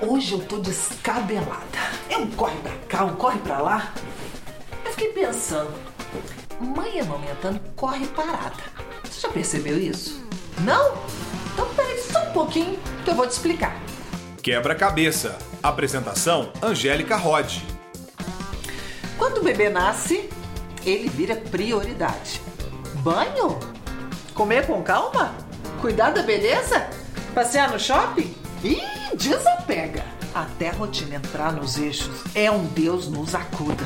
Hoje eu tô descabelada. É um corre pra cá, um corre pra lá. Eu fiquei pensando, mãe amamentando corre parada. Você já percebeu isso? Não? Então peraí só um pouquinho que eu vou te explicar. Quebra-cabeça. Apresentação: Angélica Rod. Quando o bebê nasce, ele vira prioridade. Banho? Comer com calma? Cuidar da beleza? Passear no shopping? Ih, desapega! Até a rotina entrar nos eixos, é um Deus nos acuda.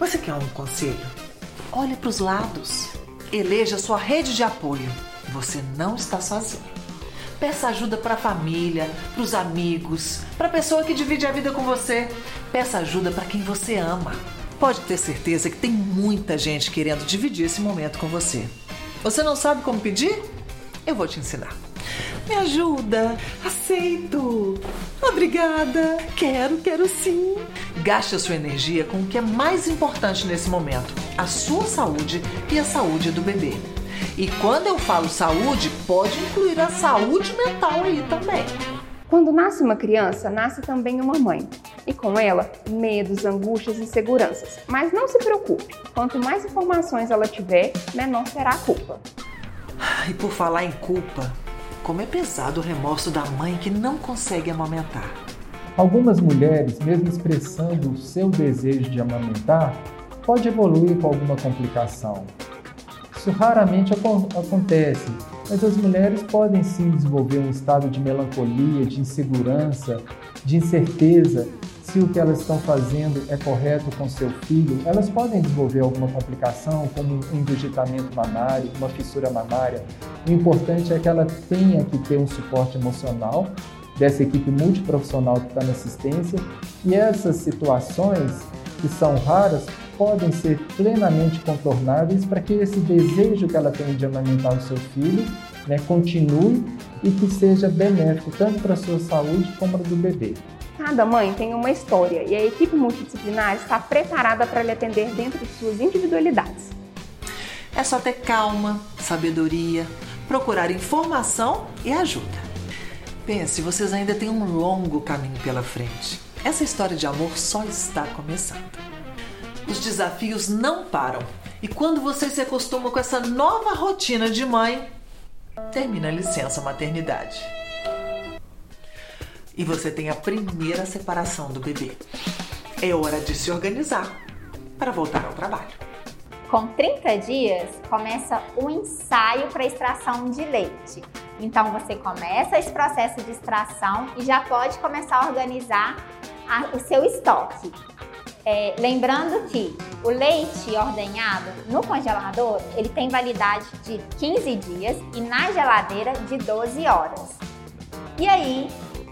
Você quer um conselho? Olhe para os lados. Eleja sua rede de apoio. Você não está sozinho. Peça ajuda para a família, para os amigos, para a pessoa que divide a vida com você. Peça ajuda para quem você ama. Pode ter certeza que tem muita gente querendo dividir esse momento com você. Você não sabe como pedir? Eu vou te ensinar. Me ajuda, aceito. Obrigada, quero, quero sim. Gaste a sua energia com o que é mais importante nesse momento: a sua saúde e a saúde do bebê. E quando eu falo saúde, pode incluir a saúde mental aí também. Quando nasce uma criança, nasce também uma mãe. E com ela, medos, angústias e inseguranças. Mas não se preocupe, quanto mais informações ela tiver, menor será a culpa. E por falar em culpa, como é pesado o remorso da mãe que não consegue amamentar. Algumas mulheres, mesmo expressando o seu desejo de amamentar, pode evoluir com alguma complicação, isso raramente acontece, mas as mulheres podem sim desenvolver um estado de melancolia, de insegurança, de incerteza se o que elas estão fazendo é correto com seu filho. Elas podem desenvolver alguma complicação, como um envegetamento mamário, uma fissura mamária. O importante é que ela tenha que ter um suporte emocional dessa equipe multiprofissional que está na assistência e essas situações que são raras podem ser plenamente contornáveis para que esse desejo que ela tem de amamentar o seu filho né, continue e que seja benéfico tanto para a sua saúde como para do bebê. Cada mãe tem uma história e a equipe multidisciplinar está preparada para lhe atender dentro de suas individualidades. É só ter calma, sabedoria, procurar informação e ajuda. Pense, vocês ainda têm um longo caminho pela frente. Essa história de amor só está começando. Os desafios não param. E quando você se acostuma com essa nova rotina de mãe, termina a licença maternidade. E você tem a primeira separação do bebê. É hora de se organizar para voltar ao trabalho. Com 30 dias, começa o ensaio para extração de leite. Então, você começa esse processo de extração e já pode começar a organizar a, o seu estoque. É, lembrando que o leite ordenhado no congelador, ele tem validade de 15 dias e na geladeira de 12 horas. E aí,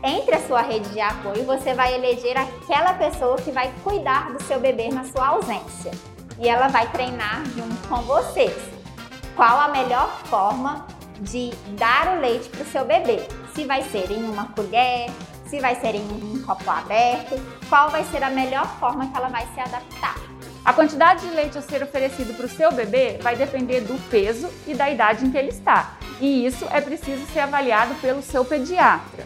entre a sua rede de apoio, você vai eleger aquela pessoa que vai cuidar do seu bebê na sua ausência. E ela vai treinar junto com vocês. Qual a melhor forma de dar o leite para o seu bebê? Se vai ser em uma colher, se vai ser em um copo aberto, qual vai ser a melhor forma que ela vai se adaptar. A quantidade de leite a ser oferecido para o seu bebê vai depender do peso e da idade em que ele está, e isso é preciso ser avaliado pelo seu pediatra.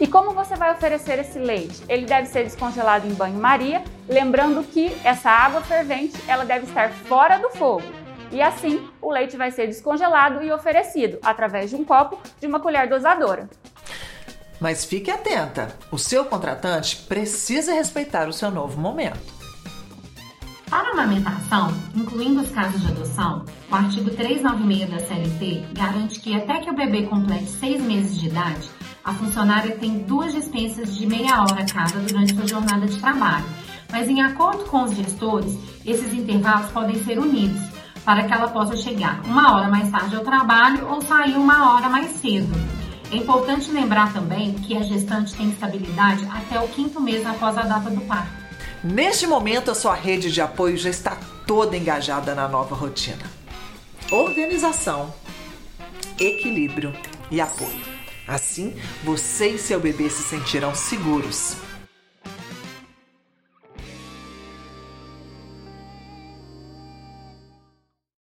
E como você vai oferecer esse leite? Ele deve ser descongelado em banho-maria, lembrando que essa água fervente ela deve estar fora do fogo. E assim, o leite vai ser descongelado e oferecido através de um copo de uma colher dosadora. Mas fique atenta: o seu contratante precisa respeitar o seu novo momento. Para a amamentação, incluindo os casos de adoção, o artigo 396 da CLT garante que até que o bebê complete seis meses de idade, a funcionária tem duas dispensas de meia hora cada durante sua jornada de trabalho. Mas, em acordo com os gestores, esses intervalos podem ser unidos para que ela possa chegar uma hora mais tarde ao trabalho ou sair uma hora mais cedo. É importante lembrar também que a gestante tem estabilidade até o quinto mês após a data do parto. Neste momento, a sua rede de apoio já está toda engajada na nova rotina. Organização, equilíbrio e apoio. Assim, você e seu bebê se sentirão seguros